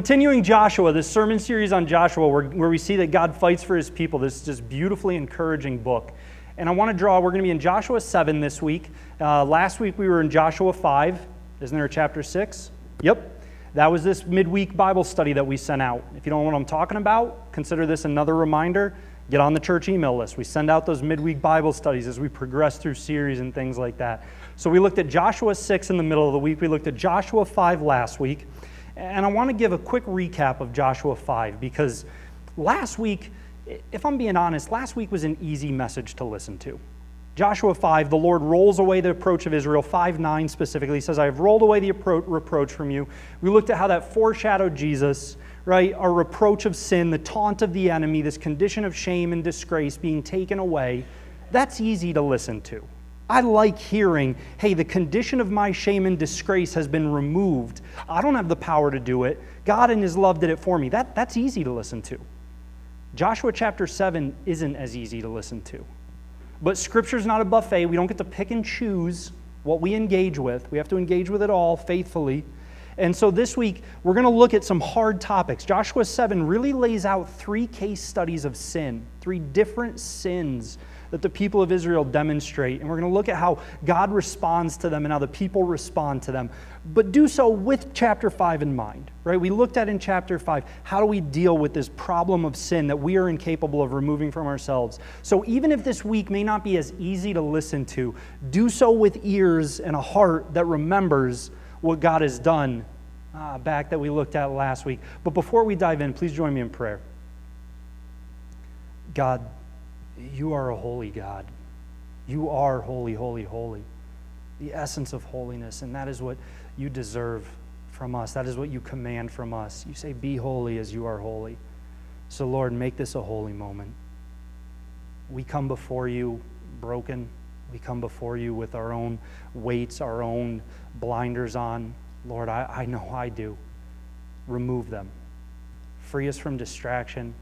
continuing Joshua, this sermon series on Joshua, where, where we see that God fights for his people, this is just beautifully encouraging book. And I want to draw, we're going to be in Joshua 7 this week. Uh, last week we were in Joshua 5. Isn't there a chapter 6? Yep. That was this midweek Bible study that we sent out. If you don't know what I'm talking about, consider this another reminder. Get on the church email list. We send out those midweek Bible studies as we progress through series and things like that. So we looked at Joshua 6 in the middle of the week. We looked at Joshua 5 last week. And I want to give a quick recap of Joshua 5 because last week, if I'm being honest, last week was an easy message to listen to. Joshua 5, the Lord rolls away the approach of Israel. 5 9 specifically he says, I have rolled away the reproach from you. We looked at how that foreshadowed Jesus, right? Our reproach of sin, the taunt of the enemy, this condition of shame and disgrace being taken away. That's easy to listen to. I like hearing, hey, the condition of my shame and disgrace has been removed. I don't have the power to do it. God in His love did it for me. That, that's easy to listen to. Joshua chapter 7 isn't as easy to listen to. But Scripture's not a buffet. We don't get to pick and choose what we engage with. We have to engage with it all faithfully. And so this week, we're going to look at some hard topics. Joshua 7 really lays out three case studies of sin, three different sins that the people of Israel demonstrate. And we're going to look at how God responds to them and how the people respond to them. But do so with chapter 5 in mind, right? We looked at in chapter 5 how do we deal with this problem of sin that we are incapable of removing from ourselves. So even if this week may not be as easy to listen to, do so with ears and a heart that remembers what God has done uh, back that we looked at last week. But before we dive in, please join me in prayer. God, you are a holy God. You are holy, holy, holy. The essence of holiness, and that is what you deserve from us. That is what you command from us. You say, Be holy as you are holy. So, Lord, make this a holy moment. We come before you broken. We come before you with our own weights, our own blinders on. Lord, I, I know I do. Remove them. Free us from distraction.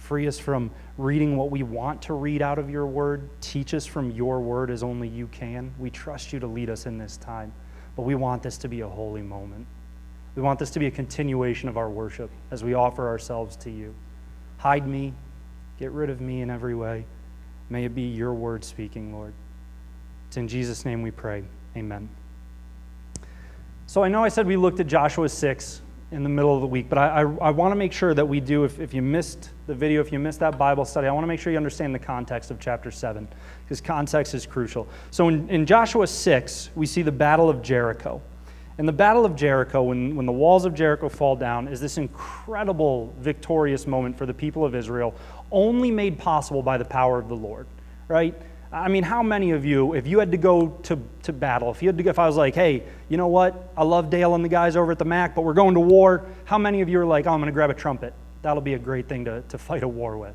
Free us from reading what we want to read out of your word. Teach us from your word as only you can. We trust you to lead us in this time, but we want this to be a holy moment. We want this to be a continuation of our worship as we offer ourselves to you. Hide me, get rid of me in every way. May it be your word speaking, Lord. It's in Jesus' name we pray. Amen. So I know I said we looked at Joshua 6 in the middle of the week. But I, I, I want to make sure that we do, if, if you missed the video, if you missed that Bible study, I want to make sure you understand the context of chapter 7, because context is crucial. So in, in Joshua 6, we see the Battle of Jericho. And the Battle of Jericho, when, when the walls of Jericho fall down, is this incredible victorious moment for the people of Israel, only made possible by the power of the Lord, right? I mean, how many of you, if you had to go to, to battle, if you had to, if I was like, hey, you know what? I love Dale and the guys over at the Mac, but we're going to war. How many of you are like, oh, I'm going to grab a trumpet? That'll be a great thing to, to fight a war with.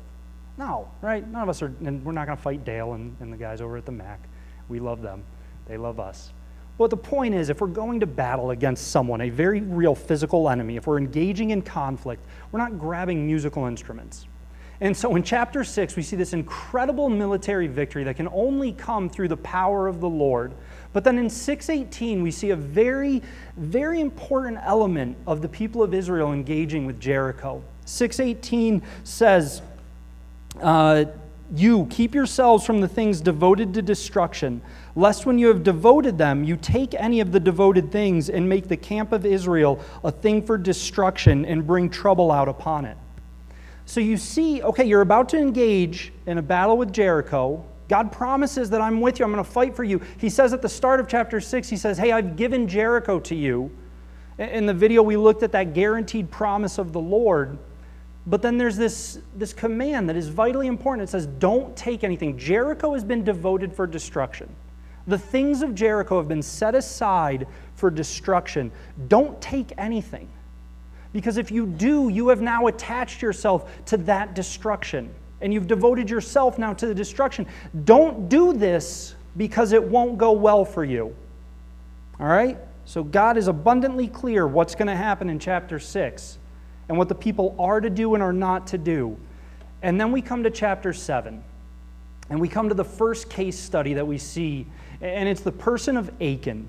No, right? None of us are, and we're not going to fight Dale and, and the guys over at the Mac. We love them. They love us. But the point is, if we're going to battle against someone, a very real physical enemy, if we're engaging in conflict, we're not grabbing musical instruments. And so in chapter 6, we see this incredible military victory that can only come through the power of the Lord. But then in 618, we see a very, very important element of the people of Israel engaging with Jericho. 618 says, uh, You keep yourselves from the things devoted to destruction, lest when you have devoted them, you take any of the devoted things and make the camp of Israel a thing for destruction and bring trouble out upon it. So you see, okay, you're about to engage in a battle with Jericho. God promises that I'm with you, I'm going to fight for you. He says at the start of chapter 6, He says, Hey, I've given Jericho to you. In the video, we looked at that guaranteed promise of the Lord. But then there's this, this command that is vitally important. It says, Don't take anything. Jericho has been devoted for destruction. The things of Jericho have been set aside for destruction. Don't take anything. Because if you do, you have now attached yourself to that destruction. And you've devoted yourself now to the destruction. Don't do this because it won't go well for you. All right? So God is abundantly clear what's going to happen in chapter 6 and what the people are to do and are not to do. And then we come to chapter 7. And we come to the first case study that we see, and it's the person of Achan.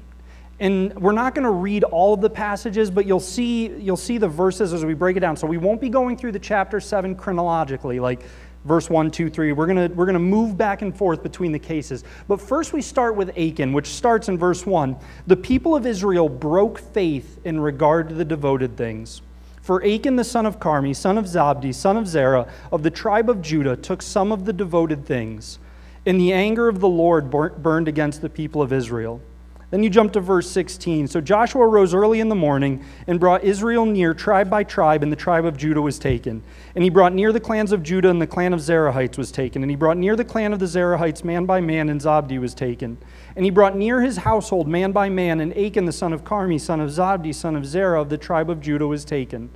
And we're not going to read all of the passages, but you'll see, you'll see the verses as we break it down. So we won't be going through the chapter 7 chronologically, like verse 1, 2, 3. We're going we're gonna move back and forth between the cases. But first, we start with Achan, which starts in verse 1. The people of Israel broke faith in regard to the devoted things. For Achan the son of Carmi, son of Zabdi, son of Zerah, of the tribe of Judah, took some of the devoted things, and the anger of the Lord burned against the people of Israel. Then you jump to verse 16. So Joshua rose early in the morning and brought Israel near tribe by tribe, and the tribe of Judah was taken. And he brought near the clans of Judah, and the clan of Zerahites was taken. And he brought near the clan of the Zerahites man by man, and Zabdi was taken. And he brought near his household man by man, and Achan the son of Carmi, son of Zabdi, son of Zerah of the tribe of Judah was taken.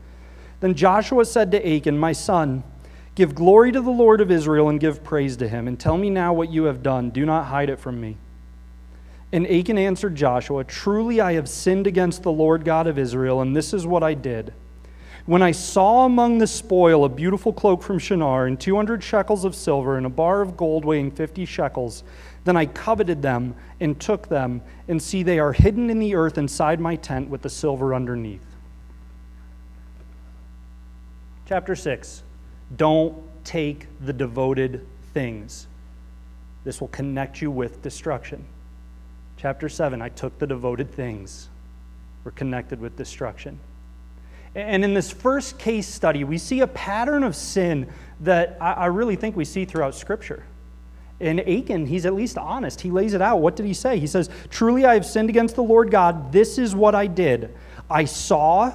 Then Joshua said to Achan, My son, give glory to the Lord of Israel and give praise to him, and tell me now what you have done. Do not hide it from me. And Achan answered Joshua, Truly I have sinned against the Lord God of Israel, and this is what I did. When I saw among the spoil a beautiful cloak from Shinar, and 200 shekels of silver, and a bar of gold weighing 50 shekels, then I coveted them and took them, and see, they are hidden in the earth inside my tent with the silver underneath. Chapter 6 Don't take the devoted things. This will connect you with destruction. Chapter 7 I took the devoted things. We're connected with destruction. And in this first case study, we see a pattern of sin that I really think we see throughout Scripture. In Achan, he's at least honest. He lays it out. What did he say? He says, Truly I have sinned against the Lord God. This is what I did. I saw,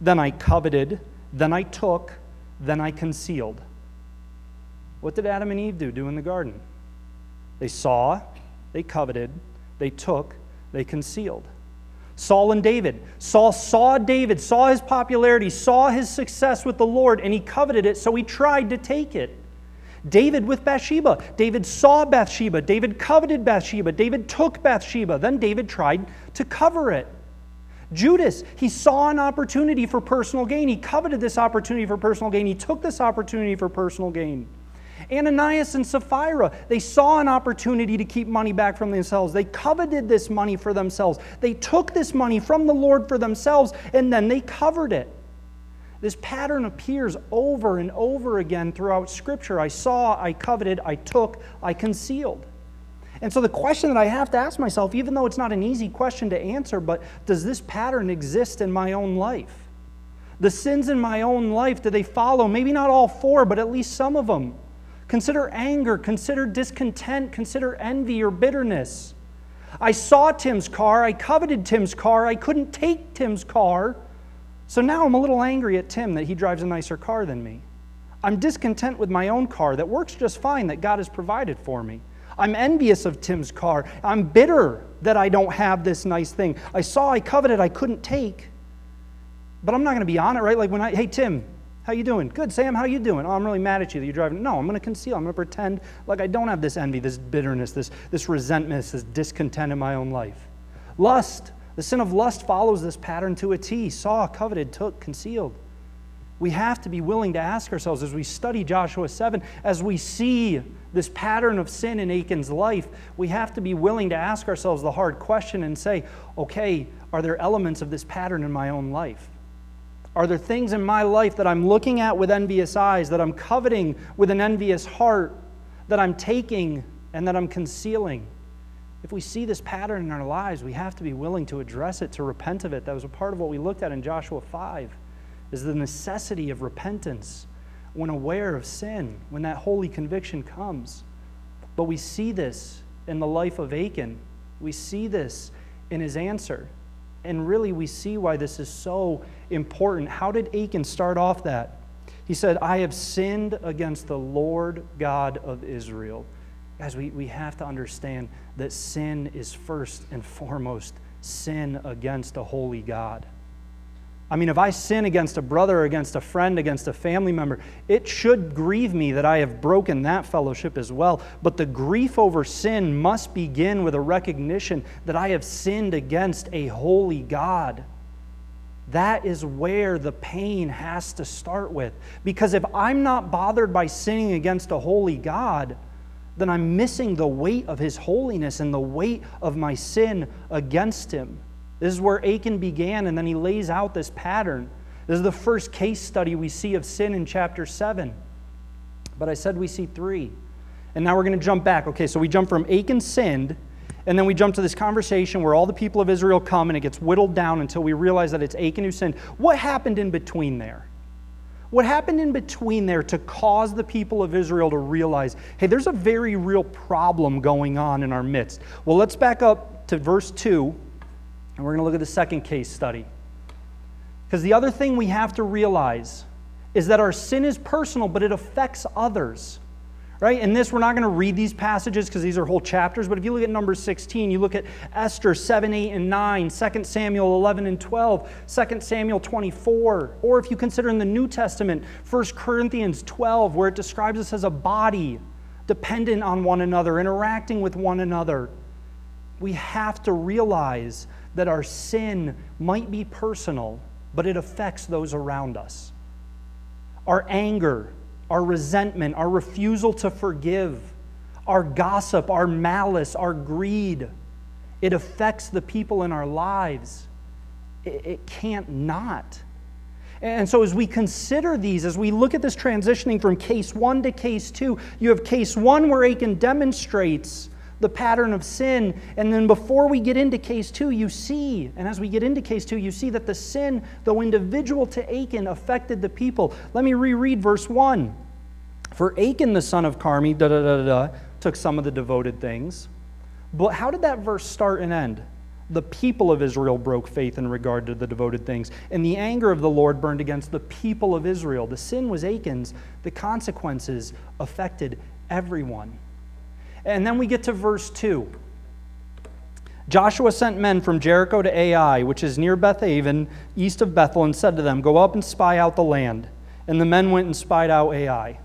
then I coveted, then I took, then I concealed. What did Adam and Eve do, do in the garden? They saw, they coveted, they took, they concealed. Saul and David. Saul saw David, saw his popularity, saw his success with the Lord, and he coveted it, so he tried to take it. David with Bathsheba. David saw Bathsheba. David coveted Bathsheba. David took Bathsheba. Then David tried to cover it. Judas, he saw an opportunity for personal gain. He coveted this opportunity for personal gain. He took this opportunity for personal gain. Ananias and Sapphira, they saw an opportunity to keep money back from themselves. They coveted this money for themselves. They took this money from the Lord for themselves, and then they covered it. This pattern appears over and over again throughout Scripture. I saw, I coveted, I took, I concealed. And so the question that I have to ask myself, even though it's not an easy question to answer, but does this pattern exist in my own life? The sins in my own life, do they follow? Maybe not all four, but at least some of them. Consider anger, consider discontent, consider envy or bitterness. I saw Tim's car, I coveted Tim's car, I couldn't take Tim's car. So now I'm a little angry at Tim that he drives a nicer car than me. I'm discontent with my own car that works just fine that God has provided for me. I'm envious of Tim's car. I'm bitter that I don't have this nice thing. I saw I coveted, I couldn't take. But I'm not going to be on it, right? Like when I, hey, Tim, how you doing? Good, Sam. How you doing? Oh, I'm really mad at you that you're driving. No, I'm going to conceal. I'm going to pretend like I don't have this envy, this bitterness, this, this resentment, this discontent in my own life. Lust. The sin of lust follows this pattern to a T. Saw, coveted, took, concealed. We have to be willing to ask ourselves as we study Joshua 7, as we see this pattern of sin in Achan's life, we have to be willing to ask ourselves the hard question and say, okay, are there elements of this pattern in my own life? Are there things in my life that I'm looking at with envious eyes, that I'm coveting with an envious heart, that I'm taking and that I'm concealing? If we see this pattern in our lives, we have to be willing to address it, to repent of it. That was a part of what we looked at in Joshua 5, is the necessity of repentance when aware of sin, when that holy conviction comes. But we see this in the life of Achan. We see this in his answer. And really, we see why this is so important. How did Achan start off that? He said, I have sinned against the Lord God of Israel. Guys, we, we have to understand that sin is first and foremost sin against a holy God. I mean, if I sin against a brother, against a friend, against a family member, it should grieve me that I have broken that fellowship as well. But the grief over sin must begin with a recognition that I have sinned against a holy God. That is where the pain has to start with. Because if I'm not bothered by sinning against a holy God, then I'm missing the weight of His holiness and the weight of my sin against Him. This is where Achan began, and then he lays out this pattern. This is the first case study we see of sin in chapter 7. But I said we see three. And now we're going to jump back. Okay, so we jump from Achan sinned, and then we jump to this conversation where all the people of Israel come, and it gets whittled down until we realize that it's Achan who sinned. What happened in between there? What happened in between there to cause the people of Israel to realize, hey, there's a very real problem going on in our midst? Well, let's back up to verse 2 and we're going to look at the second case study. Because the other thing we have to realize is that our sin is personal, but it affects others. Right? In this, we're not going to read these passages because these are whole chapters, but if you look at number 16, you look at Esther 7, 8, and 9, 2 Samuel 11 and 12, 2 Samuel 24, or if you consider in the New Testament, 1 Corinthians 12, where it describes us as a body dependent on one another, interacting with one another. We have to realize that our sin might be personal, but it affects those around us. Our anger, our resentment, our refusal to forgive, our gossip, our malice, our greed, it affects the people in our lives. It, can't not. And so, as we consider these, as we look at this transitioning from case one to case two, you have case one where Achan demonstrates the pattern of sin. And then before we get into case two, you see, and as we get into case two, you see that the sin, though individual to Achan, affected the people. Let me reread verse one. For Achan, the son of Carmi, da da da da, took some of the devoted things. But how did that verse start and end? The people of Israel broke faith in regard to the devoted things, and the anger of the Lord burned against the people of Israel. The sin was Achan's, the consequences affected everyone. And then we get to verse 2. Joshua sent men from Jericho to Ai, which is near Bethaven, east of Bethel, and said to them, Go up and spy out the land. And the men went and spied out Ai.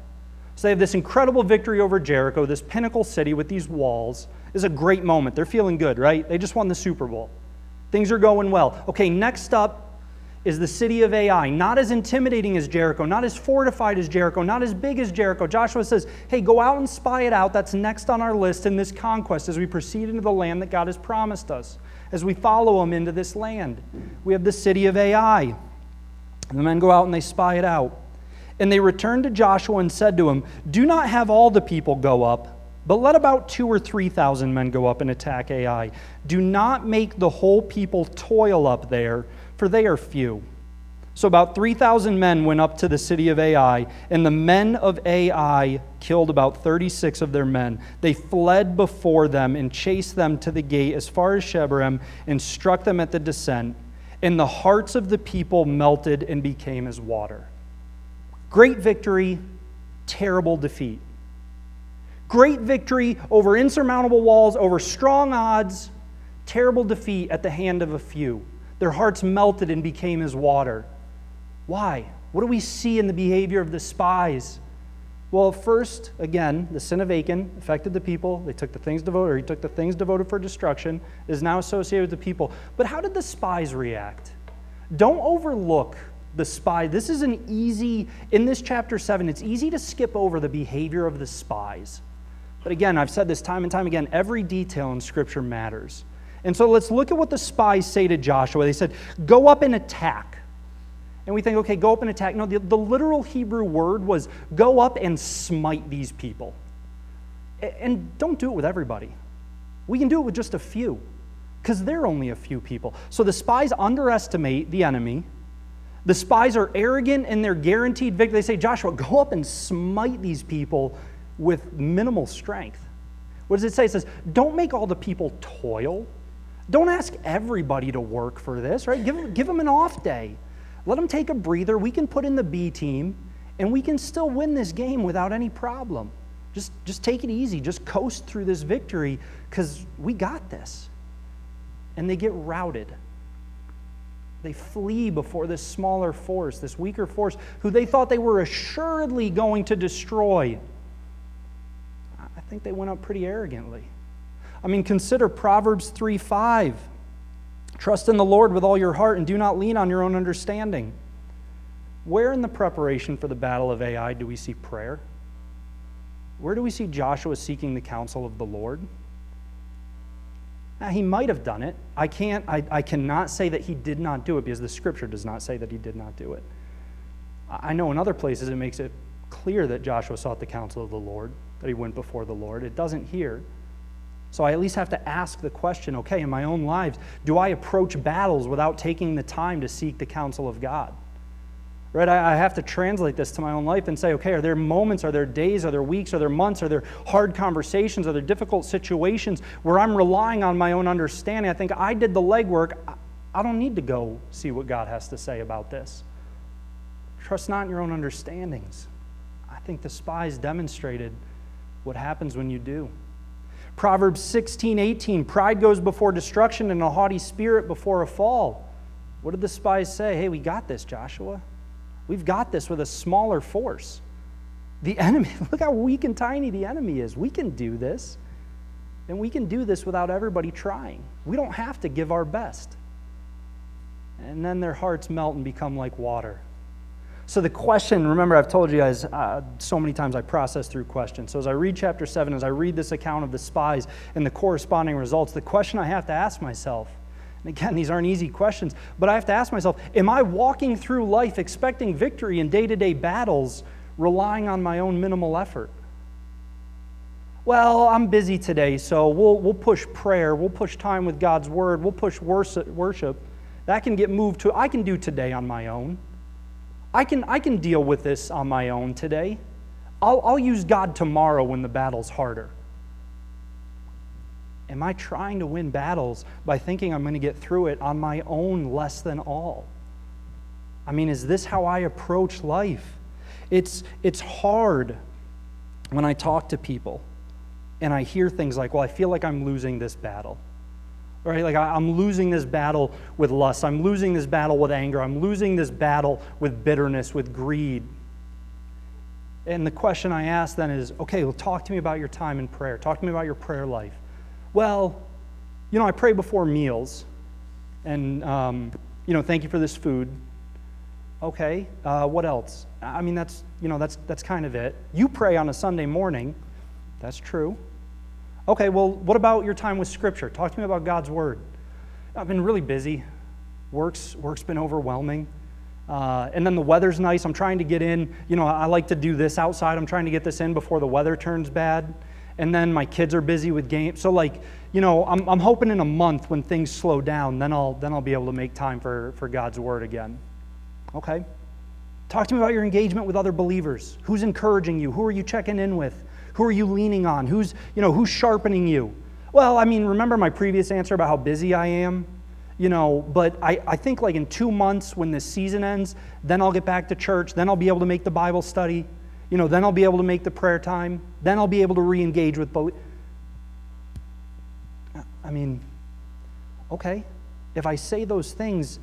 So they have this incredible victory over Jericho, this pinnacle city with these walls. This is a great moment. They're feeling good, right? They just won the Super Bowl. Things are going well. Okay, next up, is the city of Ai, not as intimidating as Jericho, not as fortified as Jericho, not as big as Jericho. Joshua says, Hey, go out and spy it out. That's next on our list in this conquest as we proceed into the land that God has promised us, as we follow him into this land. We have the city of Ai. And the men go out and they spy it out. And they returned to Joshua and said to him, Do not have all the people go up. But let about two or three thousand men go up and attack Ai. Do not make the whole people toil up there, for they are few. So about 3,000 men went up to the city of Ai, and the men of Ai killed about 36 of their men. They fled before them and chased them to the gate as far as Shebarim and struck them at the descent. And the hearts of the people melted and became as water. Great victory, terrible defeat. Great victory over insurmountable walls, over strong odds, terrible defeat at the hand of a few. Their hearts melted and became as water. Why? What do we see in the behavior of the spies? Well, first, again, the sin of Achan affected the people. They took the things devoted, or he took the things devoted for destruction, is now associated with the people. But how did the spies react? Don't overlook the spy. This is an easy, in this chapter 7, it's easy to skip over the behavior of the spies. But again, I've said this time and time again every detail in Scripture matters. And so let's look at what the spies say to Joshua. They said, Go up and attack. And we think, okay, go up and attack. No, the, the literal Hebrew word was go up and smite these people. And don't do it with everybody. We can do it with just a few, because they're only a few people. So the spies underestimate the enemy. The spies are arrogant in their guaranteed victory. They say, Joshua, go up and smite these people with minimal strength. What does it say? It says, don't make all the people toil. Don't ask everybody to work for this, right? Give, give them an off day. Let them take a breather. We can put in the B team, and we can still win this game without any problem. Just, just take it easy. Just coast through this victory because we got this. And they get routed. They flee before this smaller force, this weaker force, who they thought they were assuredly going to destroy. I think they went up pretty arrogantly. I mean, consider Proverbs 3 5. Trust in the Lord with all your heart and do not lean on your own understanding. Where in the preparation for the battle of Ai do we see prayer? Where do we see Joshua seeking the counsel of the Lord? Now, he might have done it. I, can't, I, I cannot say that he did not do it because the scripture does not say that he did not do it. I know in other places it makes it clear that Joshua sought the counsel of the Lord, that he went before the Lord. It doesn't here. So I at least have to ask the question okay, in my own lives, do I approach battles without taking the time to seek the counsel of God? Right? I, have to translate this to my own life and say, okay, are there moments, are there days, are there weeks, are there months, are there hard conversations, are there difficult situations where I'm relying on my own understanding? I think I did the legwork. I don't need to go see what God has to say about this. Trust not in your own understandings. I think the spies demonstrated what happens when you do. Proverbs 16, 18, pride goes before destruction and a haughty spirit before a fall. What did the spies say? Hey, we got this, Joshua. We've got this with a smaller force. The enemy, look how weak and tiny the enemy is. We can do this. And we can do this without everybody trying. We don't have to give our best. And then their hearts melt and become like water. So, the question, remember, I've told you guys uh, so many times I process through questions. So, as I read chapter 7, as I read this account of the spies and the corresponding results, the question I have to ask myself and again, these aren't easy questions, but I have to ask myself Am I walking through life expecting victory in day to day battles, relying on my own minimal effort? Well, I'm busy today, so we'll, we'll push prayer, we'll push time with God's word, we'll push worship. That can get moved to, I can do today on my own. I can, I can deal with this on my own today. I'll, I'll use God tomorrow when the battle's harder. Am I trying to win battles by thinking I'm going to get through it on my own less than all? I mean, is this how I approach life? It's, it's hard when I talk to people and I hear things like, well, I feel like I'm losing this battle. Right? Like I'm losing this battle with lust. I'm losing this battle with anger. I'm losing this battle with bitterness, with greed. And the question I ask then is okay, well, talk to me about your time in prayer. Talk to me about your prayer life. Well, you know, I pray before meals, and, um, you know, thank you for this food. Okay, uh, what else? I mean, that's, you know, that's, that's kind of it. You pray on a Sunday morning. That's true. Okay, well, what about your time with Scripture? Talk to me about God's Word. I've been really busy. Work's, work's been overwhelming. Uh, and then the weather's nice. I'm trying to get in. You know, I like to do this outside. I'm trying to get this in before the weather turns bad and then my kids are busy with games. So like, you know, I'm, I'm hoping in a month when things slow down, then I'll then I'll be able to make time for, for God's word again. Okay? Talk to me about your engagement with other believers. Who's encouraging you? Who are you checking in with? Who are you leaning on? Who's, you know, who's sharpening you? Well, I mean, remember my previous answer about how busy I am? You know, but I, I think like in two months when this season ends, then I'll get back to church, then I'll be able to make the Bible study you know, then I'll be able to make the prayer time. Then I'll be able to re engage with both. I mean, okay, if I say those things,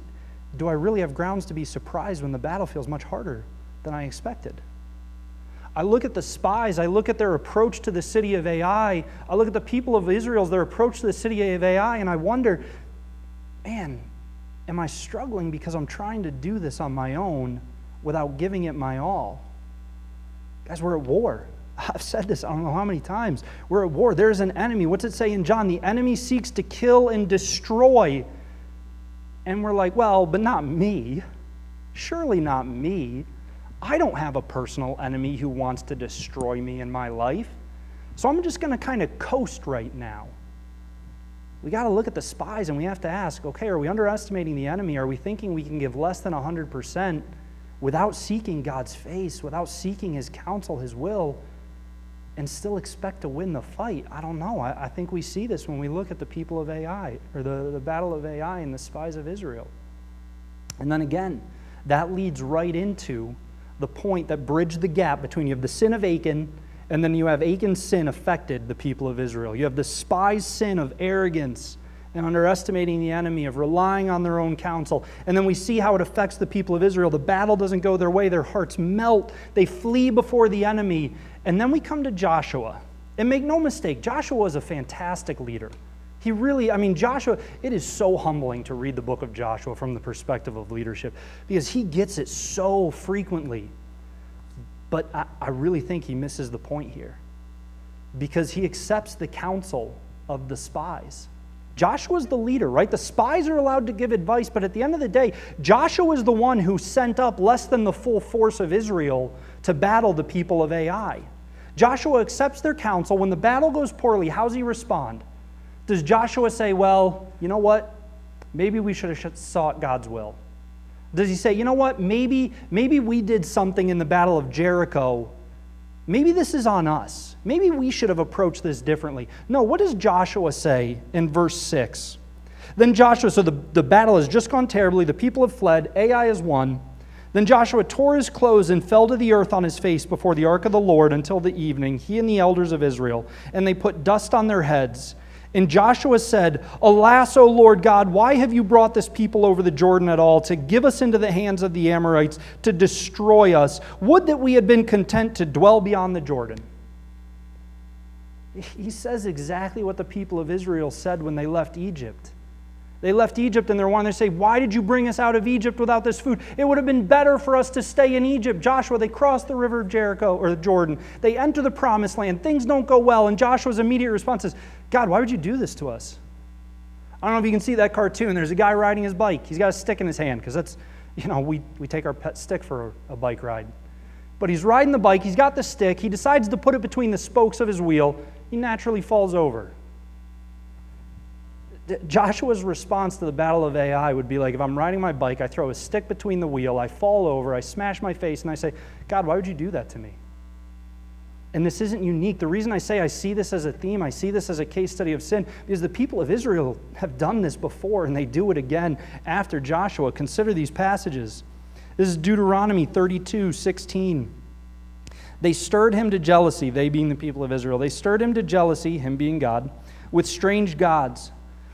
do I really have grounds to be surprised when the battle feels much harder than I expected? I look at the spies, I look at their approach to the city of Ai, I look at the people of Israel's their approach to the city of Ai, and I wonder, man, am I struggling because I'm trying to do this on my own without giving it my all? Guys, we're at war. I've said this I don't know how many times. We're at war. There's an enemy. What's it say in John? The enemy seeks to kill and destroy. And we're like, well, but not me. Surely not me. I don't have a personal enemy who wants to destroy me in my life. So I'm just going to kind of coast right now. We got to look at the spies and we have to ask okay, are we underestimating the enemy? Are we thinking we can give less than 100%? without seeking God's face, without seeking His counsel, His will, and still expect to win the fight? I don't know. I, I, think we see this when we look at the people of Ai, or the, the battle of Ai and the spies of Israel. And then again, that leads right into the point that bridged the gap between you have the sin of Achan, and then you have Achan's sin affected the people of Israel. You have the spies' sin of arrogance and underestimating the enemy, of relying on their own counsel. And then we see how it affects the people of Israel. The battle doesn't go their way, their hearts melt, they flee before the enemy. And then we come to Joshua. And make no mistake, Joshua is a fantastic leader. He really, I mean, Joshua, it is so humbling to read the book of Joshua from the perspective of leadership because he gets it so frequently. But I, I really think he misses the point here because he accepts the counsel of the spies. Joshua's the leader, right? The spies are allowed to give advice, but at the end of the day, Joshua is the one who sent up less than the full force of Israel to battle the people of Ai. Joshua accepts their counsel. When the battle goes poorly, how does he respond? Does Joshua say, Well, you know what? Maybe we should have sought God's will? Does he say, you know what? Maybe, maybe we did something in the Battle of Jericho. Maybe this is on us. Maybe we should have approached this differently. No, what does Joshua say in verse 6? Then Joshua, so the, the battle has just gone terribly. The people have fled. Ai has won. Then Joshua tore his clothes and fell to the earth on his face before the ark of the Lord until the evening, he and the elders of Israel. And they put dust on their heads. And Joshua said, Alas, O Lord God, why have you brought this people over the Jordan at all to give us into the hands of the Amorites to destroy us? Would that we had been content to dwell beyond the Jordan. He says exactly what the people of Israel said when they left Egypt. They left Egypt and they're wanting to say, Why did you bring us out of Egypt without this food? It would have been better for us to stay in Egypt. Joshua, they cross the river of Jericho or Jordan. They enter the promised land. Things don't go well. And Joshua's immediate response is, God, why would you do this to us? I don't know if you can see that cartoon. There's a guy riding his bike. He's got a stick in his hand because that's, you know, we, we take our pet stick for a bike ride. But he's riding the bike. He's got the stick. He decides to put it between the spokes of his wheel. He naturally falls over. Joshua's response to the battle of Ai would be like if I'm riding my bike, I throw a stick between the wheel, I fall over, I smash my face, and I say, God, why would you do that to me? And this isn't unique. The reason I say I see this as a theme, I see this as a case study of sin, because the people of Israel have done this before and they do it again after Joshua. Consider these passages. This is Deuteronomy 32 16. They stirred him to jealousy, they being the people of Israel. They stirred him to jealousy, him being God, with strange gods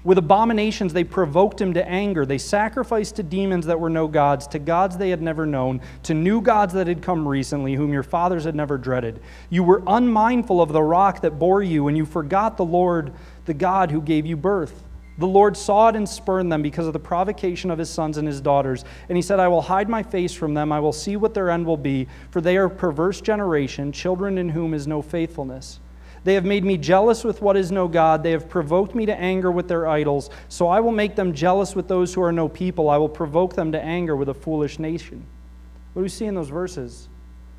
with abominations, they provoked him to anger. They sacrificed to demons that were no gods, to gods they had never known, to new gods that had come recently, whom your fathers had never dreaded. You were unmindful of the rock that bore you, and you forgot the Lord, the God who gave you birth. The Lord saw it and spurned them because of the provocation of his sons and his daughters. And he said, I will hide my face from them. I will see what their end will be, for they are a perverse generation, children in whom is no faithfulness. They have made me jealous with what is no God. They have provoked me to anger with their idols. So I will make them jealous with those who are no people. I will provoke them to anger with a foolish nation. What do we see in those verses?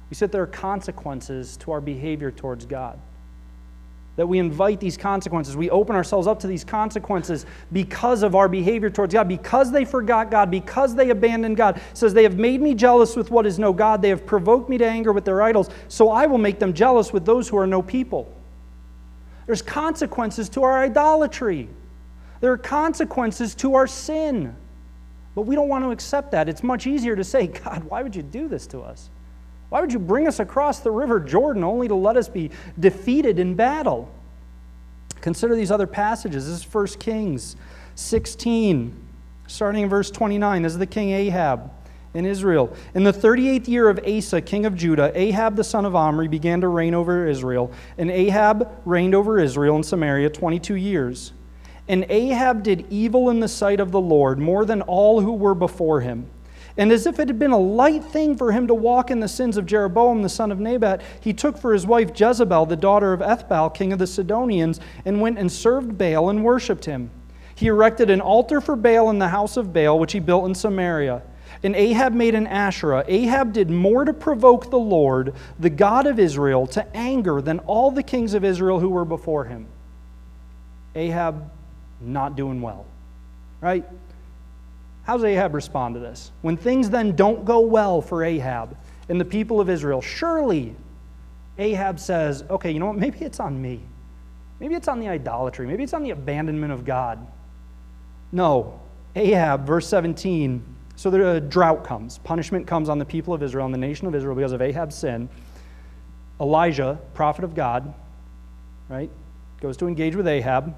We see that there are consequences to our behavior towards God. That we invite these consequences. We open ourselves up to these consequences because of our behavior towards God, because they forgot God, because they abandoned God. It says, They have made me jealous with what is no God. They have provoked me to anger with their idols. So I will make them jealous with those who are no people. There's consequences to our idolatry. There are consequences to our sin. But we don't want to accept that. It's much easier to say, God, why would you do this to us? Why would you bring us across the river Jordan only to let us be defeated in battle? Consider these other passages. This is 1 Kings 16, starting in verse 29. This is the king Ahab in Israel. In the 38th year of Asa, king of Judah, Ahab the son of Omri began to reign over Israel. And Ahab reigned over Israel in Samaria 22 years. And Ahab did evil in the sight of the Lord more than all who were before him. And as if it had been a light thing for him to walk in the sins of Jeroboam the son of Nebat, he took for his wife Jezebel, the daughter of Ethbaal, king of the Sidonians, and went and served Baal and worshipped him. He erected an altar for Baal in the house of Baal, which he built in Samaria. And Ahab made an Asherah. Ahab did more to provoke the Lord, the God of Israel, to anger than all the kings of Israel who were before him. Ahab not doing well, right? How's Ahab respond to this? When things then don't go well for Ahab and the people of Israel, surely Ahab says, okay, you know what? Maybe it's on me. Maybe it's on the idolatry. Maybe it's on the abandonment of God. No. Ahab, verse 17, so the drought comes. Punishment comes on the people of Israel and the nation of Israel because of Ahab's sin. Elijah, prophet of God, right, goes to engage with Ahab.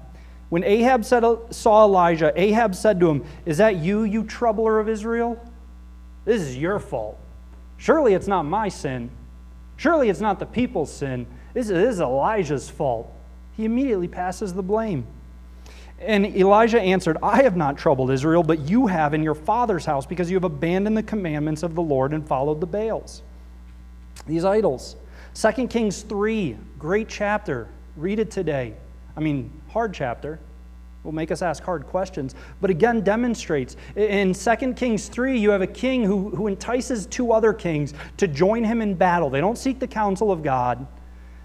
When Ahab said, saw Elijah, Ahab said to him, Is that you, you troubler of Israel? This is your fault. Surely it's not my sin. Surely it's not the people's sin. This is Elijah's fault. He immediately passes the blame. And Elijah answered, I have not troubled Israel, but you have in your father's house because you have abandoned the commandments of the Lord and followed the Baals, these idols. 2 Kings 3, great chapter. Read it today. I mean, hard chapter. will make us ask hard questions, but again demonstrates. In 2 Kings 3, you have a king who, who entices two other kings to join him in battle. They don't seek the counsel of God,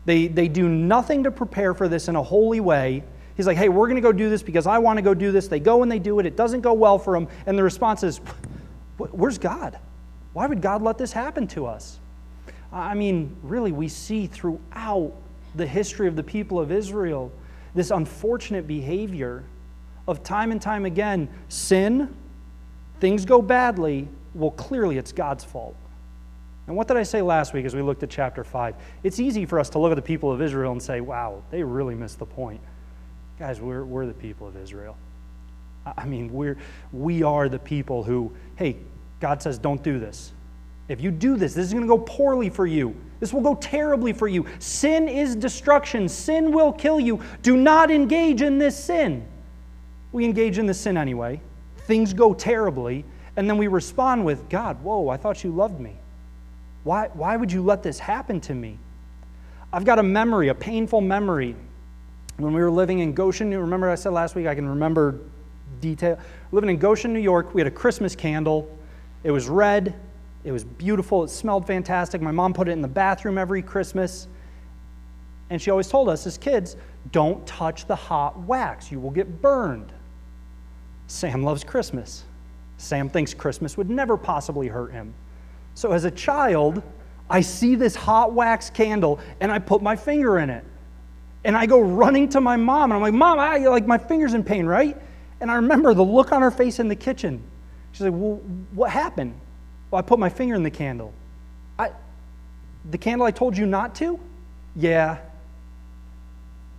they, they do nothing to prepare for this in a holy way. He's like, hey, we're going to go do this because I want to go do this. They go and they do it. It doesn't go well for them. And the response is, where's God? Why would God let this happen to us? I mean, really, we see throughout the history of the people of Israel this unfortunate behavior of time and time again sin, things go badly. Well, clearly it's God's fault. And what did I say last week as we looked at chapter 5? It's easy for us to look at the people of Israel and say, wow, they really missed the point. Guys, we're, we're the people of Israel. I mean, we're, we are the people who, hey, God says, don't do this. If you do this, this is going to go poorly for you. This will go terribly for you. Sin is destruction. Sin will kill you. Do not engage in this sin. We engage in the sin anyway. Things go terribly. And then we respond with, God, whoa, I thought you loved me. Why, why would you let this happen to me? I've got a memory, a painful memory. When we were living in Goshen, remember I said last week I can remember detail. Living in Goshen, New York, we had a Christmas candle. It was red, it was beautiful, it smelled fantastic. My mom put it in the bathroom every Christmas. And she always told us as kids, don't touch the hot wax, you will get burned. Sam loves Christmas. Sam thinks Christmas would never possibly hurt him. So as a child, I see this hot wax candle and I put my finger in it. And I go running to my mom and I'm like, Mom, I like my finger's in pain, right? And I remember the look on her face in the kitchen. She's like, Well, what happened? Well, I put my finger in the candle. I the candle I told you not to? Yeah.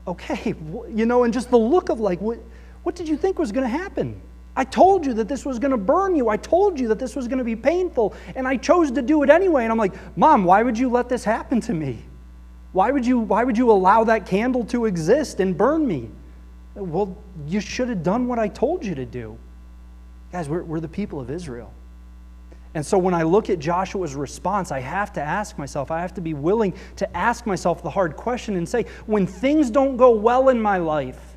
Okay, you know, and just the look of like, what, what did you think was going to happen? I told you that this was going to burn you. I told you that this was going to be painful, and I chose to do it anyway. And I'm like, Mom, why would you let this happen to me? Why would you, why would you allow that candle to exist and burn me? Well, you should have done what I told you to do. Guys, we're, we're the people of Israel. And so when I look at Joshua's response, I have to ask myself, I have to be willing to ask myself the hard question and say, when things don't go well in my life,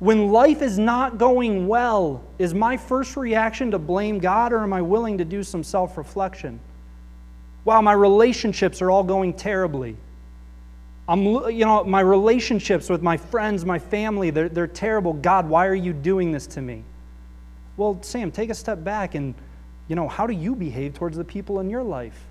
when life is not going well, is my first reaction to blame God or am I willing to do some self reflection? Wow, my relationships are all going terribly. I'm, you know, my relationships with my friends, my family, they're, they're terrible. God, why are you doing this to me? Well, Sam, take a step back and, you know, how do you behave towards the people in your life?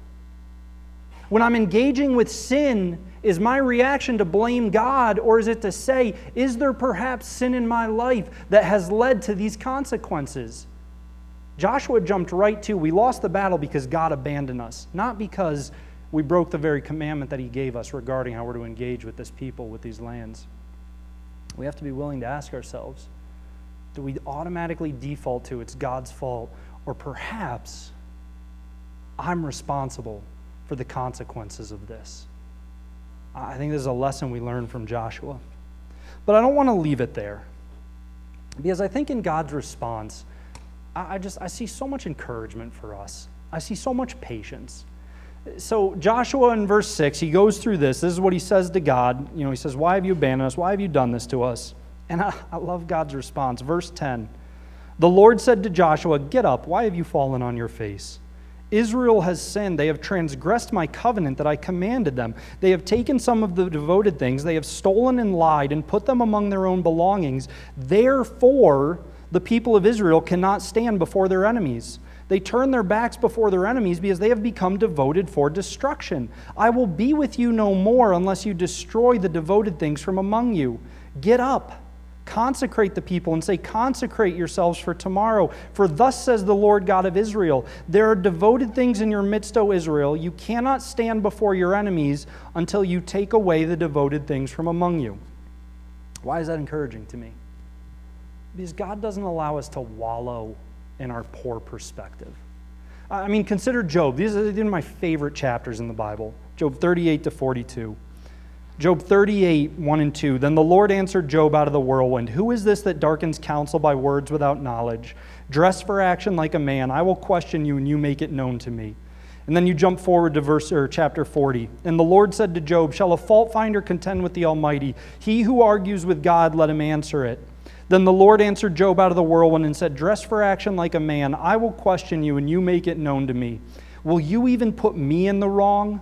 When I'm engaging with sin, is my reaction to blame God or is it to say, is there perhaps sin in my life that has led to these consequences? Joshua jumped right to, we lost the battle because God abandoned us, not because we broke the very commandment that He gave us regarding how we're to engage with this people, with these lands. We have to be willing to ask ourselves do we automatically default to it's God's fault, or perhaps I'm responsible for the consequences of this. I think this is a lesson we learn from Joshua. But I don't want to leave it there. Because I think in God's response, I just I see so much encouragement for us. I see so much patience. So Joshua in verse 6, he goes through this. This is what he says to God. You know, he says, Why have you abandoned us? Why have you done this to us? And I, I love God's response. Verse 10 The Lord said to Joshua, Get up. Why have you fallen on your face? Israel has sinned. They have transgressed my covenant that I commanded them. They have taken some of the devoted things. They have stolen and lied and put them among their own belongings. Therefore, the people of Israel cannot stand before their enemies. They turn their backs before their enemies because they have become devoted for destruction. I will be with you no more unless you destroy the devoted things from among you. Get up Consecrate the people and say, Consecrate yourselves for tomorrow. For thus says the Lord God of Israel There are devoted things in your midst, O Israel. You cannot stand before your enemies until you take away the devoted things from among you. Why is that encouraging to me? Because God doesn't allow us to wallow in our poor perspective. I mean, consider Job. These are, these are my favorite chapters in the Bible Job 38 to 42. Job 38, 1 and 2. Then the Lord answered Job out of the whirlwind Who is this that darkens counsel by words without knowledge? Dress for action like a man. I will question you, and you make it known to me. And then you jump forward to verse or chapter 40. And the Lord said to Job, Shall a fault finder contend with the Almighty? He who argues with God, let him answer it. Then the Lord answered Job out of the whirlwind and said, Dress for action like a man. I will question you, and you make it known to me. Will you even put me in the wrong?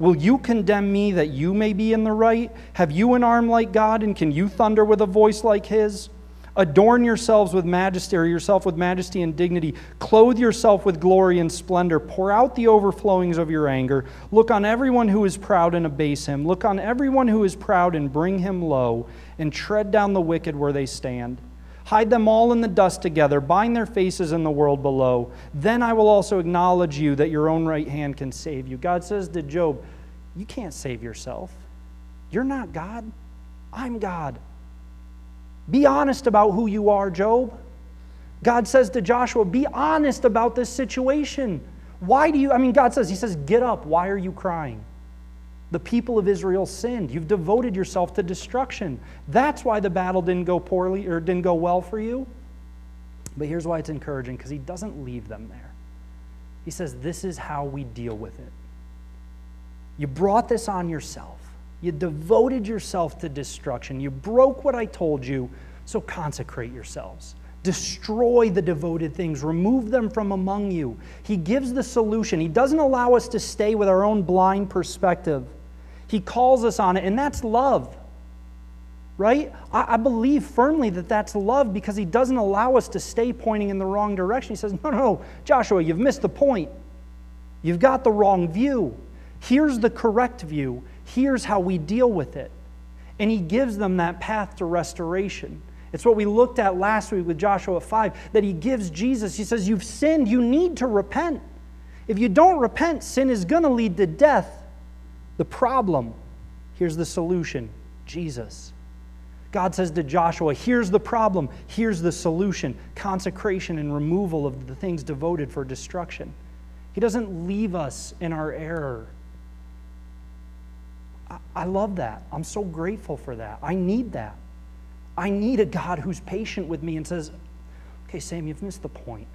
Will you condemn me that you may be in the right? Have you an arm like God, and can you thunder with a voice like his? Adorn yourselves with majesty, or yourself with majesty and dignity. Clothe yourself with glory and splendor. Pour out the overflowings of your anger. Look on everyone who is proud and abase him. Look on everyone who is proud and bring him low, and tread down the wicked where they stand. Hide them all in the dust together, bind their faces in the world below. Then I will also acknowledge you that your own right hand can save you. God says to Job, You can't save yourself. You're not God. I'm God. Be honest about who you are, Job. God says to Joshua, Be honest about this situation. Why do you, I mean, God says, He says, Get up. Why are you crying? The people of Israel sinned. You've devoted yourself to destruction. That's why the battle didn't go poorly or didn't go well for you. But here's why it's encouraging because He doesn't leave them there. He says, This is how we deal with it. You brought this on yourself. You devoted yourself to destruction. You broke what I told you, so consecrate yourselves. Destroy the devoted things, remove them from among you. He gives the solution. He doesn't allow us to stay with our own blind perspective. He calls us on it, and that's love. Right? I, I believe firmly that that's love because he doesn't allow us to stay pointing in the wrong direction. He says, No, no, Joshua, you've missed the point. You've got the wrong view. Here's the correct view. Here's how we deal with it. And he gives them that path to restoration. It's what we looked at last week with Joshua 5 that he gives Jesus. He says, You've sinned, you need to repent. If you don't repent, sin is going to lead to death. The problem, here's the solution Jesus. God says to Joshua, Here's the problem, here's the solution consecration and removal of the things devoted for destruction. He doesn't leave us in our error. I love that. I'm so grateful for that. I need that. I need a God who's patient with me and says, okay, Sam, you've missed the point.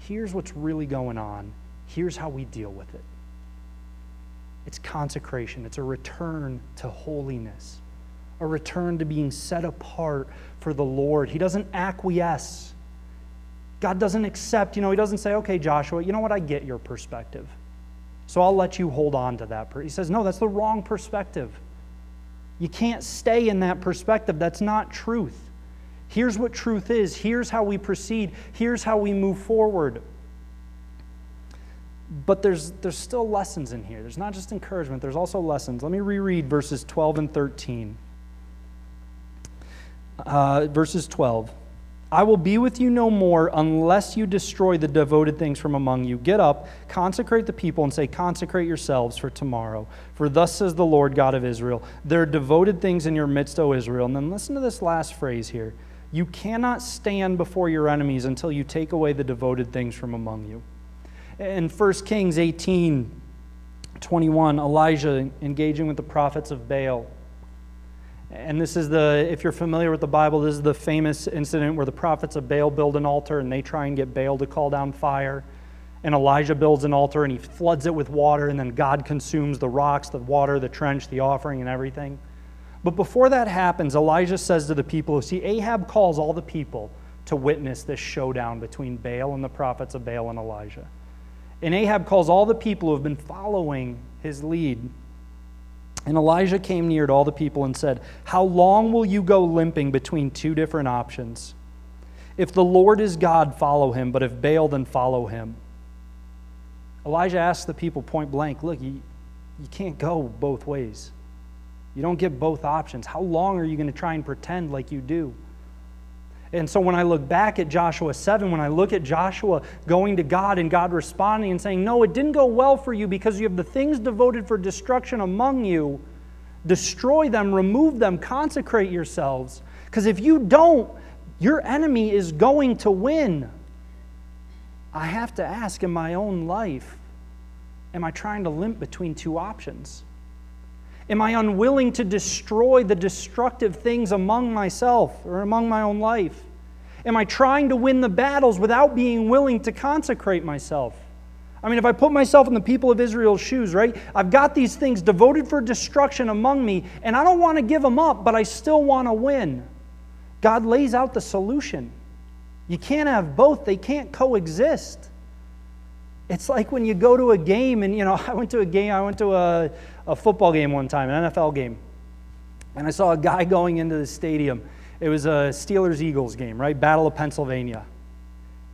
Here's what's really going on. Here's how we deal with it it's consecration, it's a return to holiness, a return to being set apart for the Lord. He doesn't acquiesce. God doesn't accept, you know, He doesn't say, okay, Joshua, you know what? I get your perspective. So I'll let you hold on to that. He says, No, that's the wrong perspective. You can't stay in that perspective. That's not truth. Here's what truth is. Here's how we proceed. Here's how we move forward. But there's, there's still lessons in here. There's not just encouragement, there's also lessons. Let me reread verses 12 and 13. Uh, verses 12. I will be with you no more unless you destroy the devoted things from among you. Get up, consecrate the people, and say, Consecrate yourselves for tomorrow. For thus says the Lord God of Israel There are devoted things in your midst, O Israel. And then listen to this last phrase here You cannot stand before your enemies until you take away the devoted things from among you. In 1 Kings 18 21, Elijah engaging with the prophets of Baal and this is the, if you're familiar with the Bible, this is the famous incident where the prophets of Baal build an altar and they try and get Baal to call down fire. And Elijah builds an altar and he floods it with water, and then God consumes the rocks, the water, the trench, the offering, and everything. But before that happens, Elijah says to the people, see, Ahab calls all the people to witness this showdown between Baal and the prophets of Baal and Elijah. And Ahab calls all the people who have been following his lead and Elijah came near to all the people and said, How long will you go limping between two different options? If the Lord is God, follow him, but if Baal, then follow him. Elijah asked the people point blank, Look, you, you can't go both ways. You don't get both options. How long are you going to try and pretend like you do? And so when I look back at Joshua 7, when I look at Joshua going to God and God responding and saying, No, it didn't go well for you because you have the things devoted for destruction among you, destroy them, remove them, consecrate yourselves. Because if you don't, your enemy is going to win. I have to ask in my own life, am I trying to limp between two options? Am I unwilling to destroy the destructive things among myself or among my own life? Am I trying to win the battles without being willing to consecrate myself? I mean, if I put myself in the people of Israel's shoes, right? I've got these things devoted for destruction among me, and I don't want to give them up, but I still want to win. God lays out the solution. You can't have both, they can't coexist. It's like when you go to a game, and you know, I went to a game, I went to a, a football game one time, an NFL game, and I saw a guy going into the stadium. It was a Steelers Eagles game, right? Battle of Pennsylvania.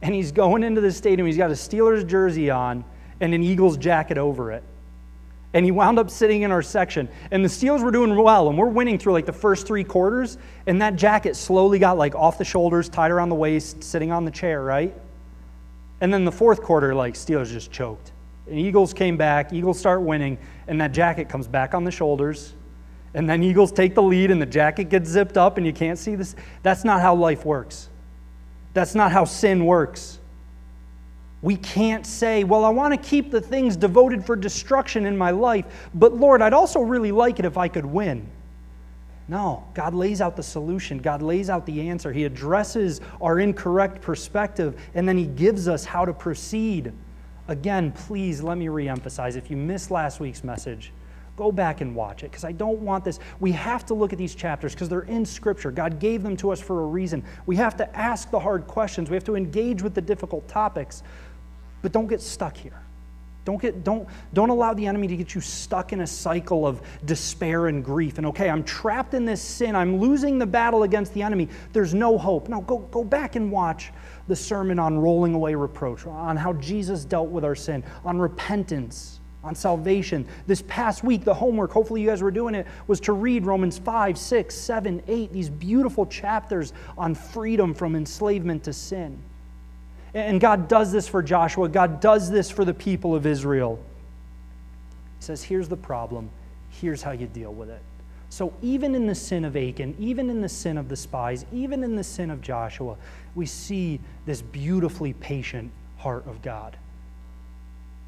And he's going into the stadium, he's got a Steelers jersey on and an Eagles jacket over it. And he wound up sitting in our section. And the Steelers were doing well, and we're winning through like the first three quarters. And that jacket slowly got like off the shoulders, tied around the waist, sitting on the chair, right? And then the fourth quarter, like Steelers just choked. And Eagles came back, Eagles start winning, and that jacket comes back on the shoulders. And then Eagles take the lead, and the jacket gets zipped up, and you can't see this. That's not how life works. That's not how sin works. We can't say, well, I want to keep the things devoted for destruction in my life, but Lord, I'd also really like it if I could win. No, God lays out the solution. God lays out the answer. He addresses our incorrect perspective, and then He gives us how to proceed. Again, please let me reemphasize if you missed last week's message, go back and watch it because I don't want this. We have to look at these chapters because they're in Scripture. God gave them to us for a reason. We have to ask the hard questions, we have to engage with the difficult topics, but don't get stuck here. Don't, get, don't, don't allow the enemy to get you stuck in a cycle of despair and grief. And okay, I'm trapped in this sin. I'm losing the battle against the enemy. There's no hope. No, go, go back and watch the sermon on rolling away reproach, on how Jesus dealt with our sin, on repentance, on salvation. This past week, the homework, hopefully you guys were doing it, was to read Romans 5, 6, 7, 8, these beautiful chapters on freedom from enslavement to sin. And God does this for Joshua. God does this for the people of Israel. He says, Here's the problem. Here's how you deal with it. So, even in the sin of Achan, even in the sin of the spies, even in the sin of Joshua, we see this beautifully patient heart of God.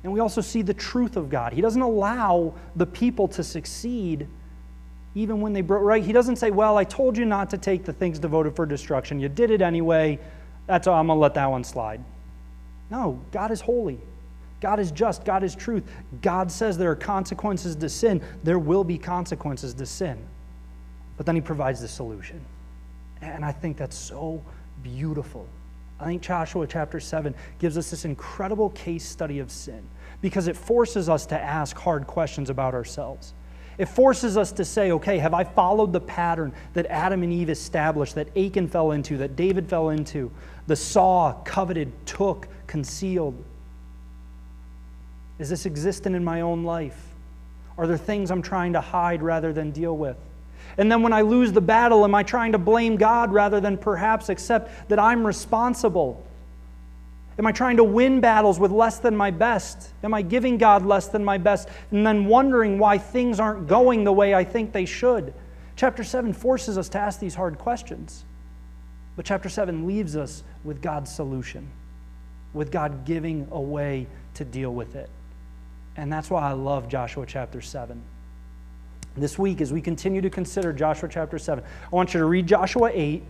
And we also see the truth of God. He doesn't allow the people to succeed even when they broke, right? He doesn't say, Well, I told you not to take the things devoted for destruction. You did it anyway. That's all, I'm going to let that one slide. No, God is holy. God is just. God is truth. God says there are consequences to sin. There will be consequences to sin. But then He provides the solution. And I think that's so beautiful. I think Joshua chapter 7 gives us this incredible case study of sin because it forces us to ask hard questions about ourselves. It forces us to say, okay, have I followed the pattern that Adam and Eve established, that Achan fell into, that David fell into, the saw, coveted, took, concealed? Is this existent in my own life? Are there things I'm trying to hide rather than deal with? And then when I lose the battle, am I trying to blame God rather than perhaps accept that I'm responsible? Am I trying to win battles with less than my best? Am I giving God less than my best and then wondering why things aren't going the way I think they should? Chapter 7 forces us to ask these hard questions. But chapter 7 leaves us with God's solution, with God giving a way to deal with it. And that's why I love Joshua chapter 7. This week, as we continue to consider Joshua chapter 7, I want you to read Joshua 8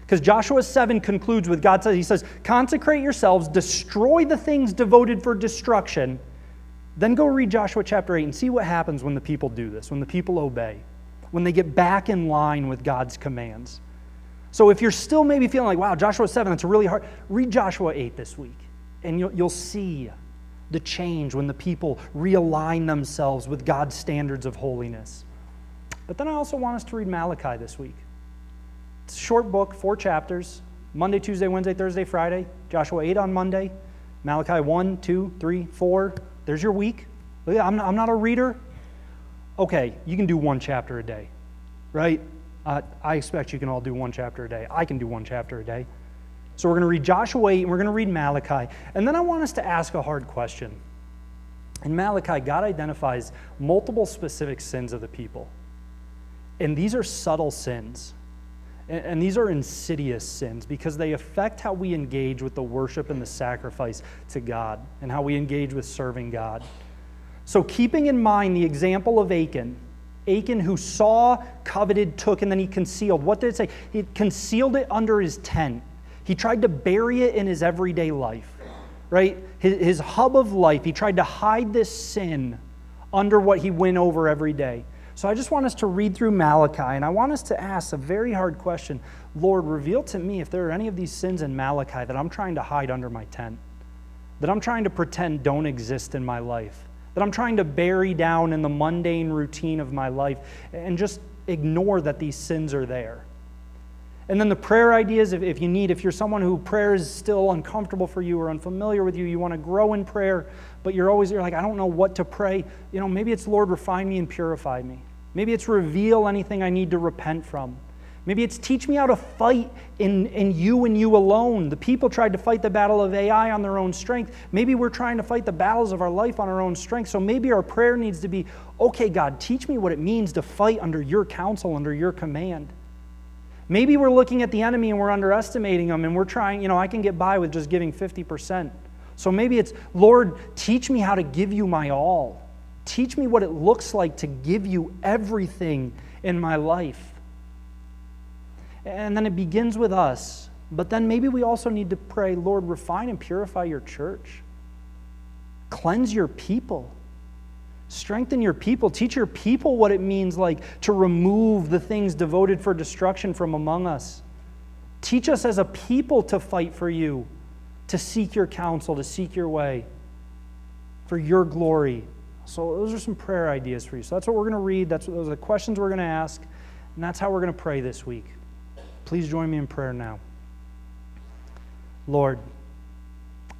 because Joshua 7 concludes with God says, He says, Consecrate yourselves, destroy the things devoted for destruction. Then go read Joshua chapter 8 and see what happens when the people do this, when the people obey, when they get back in line with God's commands. So if you're still maybe feeling like, wow, Joshua 7, that's really hard, read Joshua 8 this week, and you'll, you'll see the change when the people realign themselves with God's standards of holiness. But then I also want us to read Malachi this week. It's a short book, four chapters Monday, Tuesday, Wednesday, Thursday, Friday. Joshua 8 on Monday. Malachi 1, 2, 3, 4. There's your week. I'm not, I'm not a reader. Okay, you can do one chapter a day, right? Uh, I expect you can all do one chapter a day. I can do one chapter a day. So we're going to read Joshua 8 and we're going to read Malachi. And then I want us to ask a hard question. In Malachi, God identifies multiple specific sins of the people. And these are subtle sins. And, these are insidious sins because they affect how we engage with the worship and the sacrifice to God and how we engage with serving God. So, keeping in mind the example of Achan, Achan who saw, coveted, took, and then he concealed. What did it say? He concealed it under his tent. He tried to bury it in his everyday life, right? His, his hub of life. He tried to hide this sin under what he went over every day. So I just want us to read through Malachi, and I want us to ask a very hard question Lord, reveal to me if there are any of these sins in Malachi that I'm trying to hide under my tent, that I'm trying to pretend don't exist in my life, that I'm trying to bury down in the mundane routine of my life, and just ignore that these sins are there. And then the prayer ideas, if, if you need, if you're someone who prayer is still uncomfortable for you or unfamiliar with you, you want to grow in prayer, but you're always, you're like, I don't know what to pray. You know, maybe it's, Lord, refine me and purify me. Maybe it's reveal anything I need to repent from. Maybe it's teach me how to fight in, in you and you alone. The people tried to fight the battle of Ai on their own strength. Maybe we're trying to fight the battles of our life on our own strength. So maybe our prayer needs to be okay, God, teach me what it means to fight under your counsel, under your command. Maybe we're looking at the enemy and we're underestimating them and we're trying, you know, I can get by with just giving 50%. So maybe it's, Lord, teach me how to give you my all. Teach me what it looks like to give you everything in my life. And then it begins with us. But then maybe we also need to pray, Lord, refine and purify your church, cleanse your people. Strengthen your people. Teach your people what it means like to remove the things devoted for destruction from among us. Teach us as a people to fight for you, to seek your counsel, to seek your way for your glory, so those are some prayer ideas for you. So that's what we're going to read. That's what those are the questions we're going to ask, and that's how we're going to pray this week. Please join me in prayer now. Lord,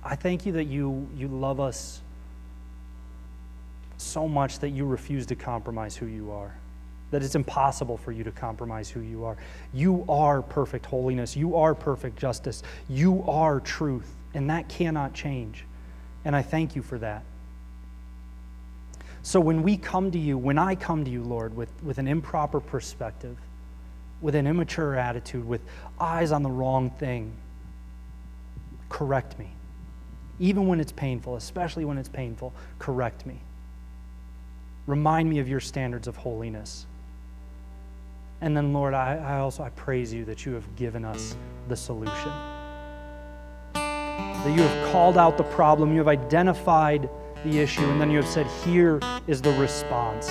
I thank you that you you love us so much that you refuse to compromise who you are. That it's impossible for you to compromise who you are. You are perfect holiness. You are perfect justice. You are truth, and that cannot change. And I thank you for that. So when we come to you, when I come to you, Lord, with, with an improper perspective, with an immature attitude, with eyes on the wrong thing, correct me. Even when it's painful, especially when it's painful, correct me. Remind me of your standards of holiness. And then, Lord, I, I also I praise you that you have given us the solution. That you have called out the problem, you have identified the issue, and then you have said, Here is the response.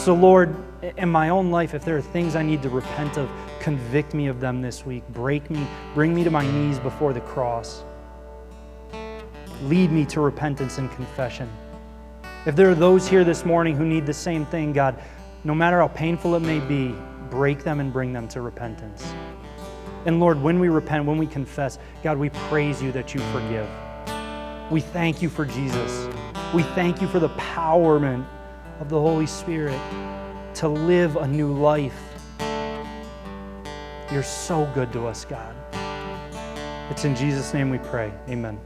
So, Lord, in my own life, if there are things I need to repent of, convict me of them this week. Break me, bring me to my knees before the cross. Lead me to repentance and confession. If there are those here this morning who need the same thing, God, no matter how painful it may be, break them and bring them to repentance. And Lord, when we repent, when we confess, God, we praise you that you forgive. We thank you for Jesus. We thank you for the empowerment of the Holy Spirit to live a new life. You're so good to us, God. It's in Jesus' name we pray. Amen.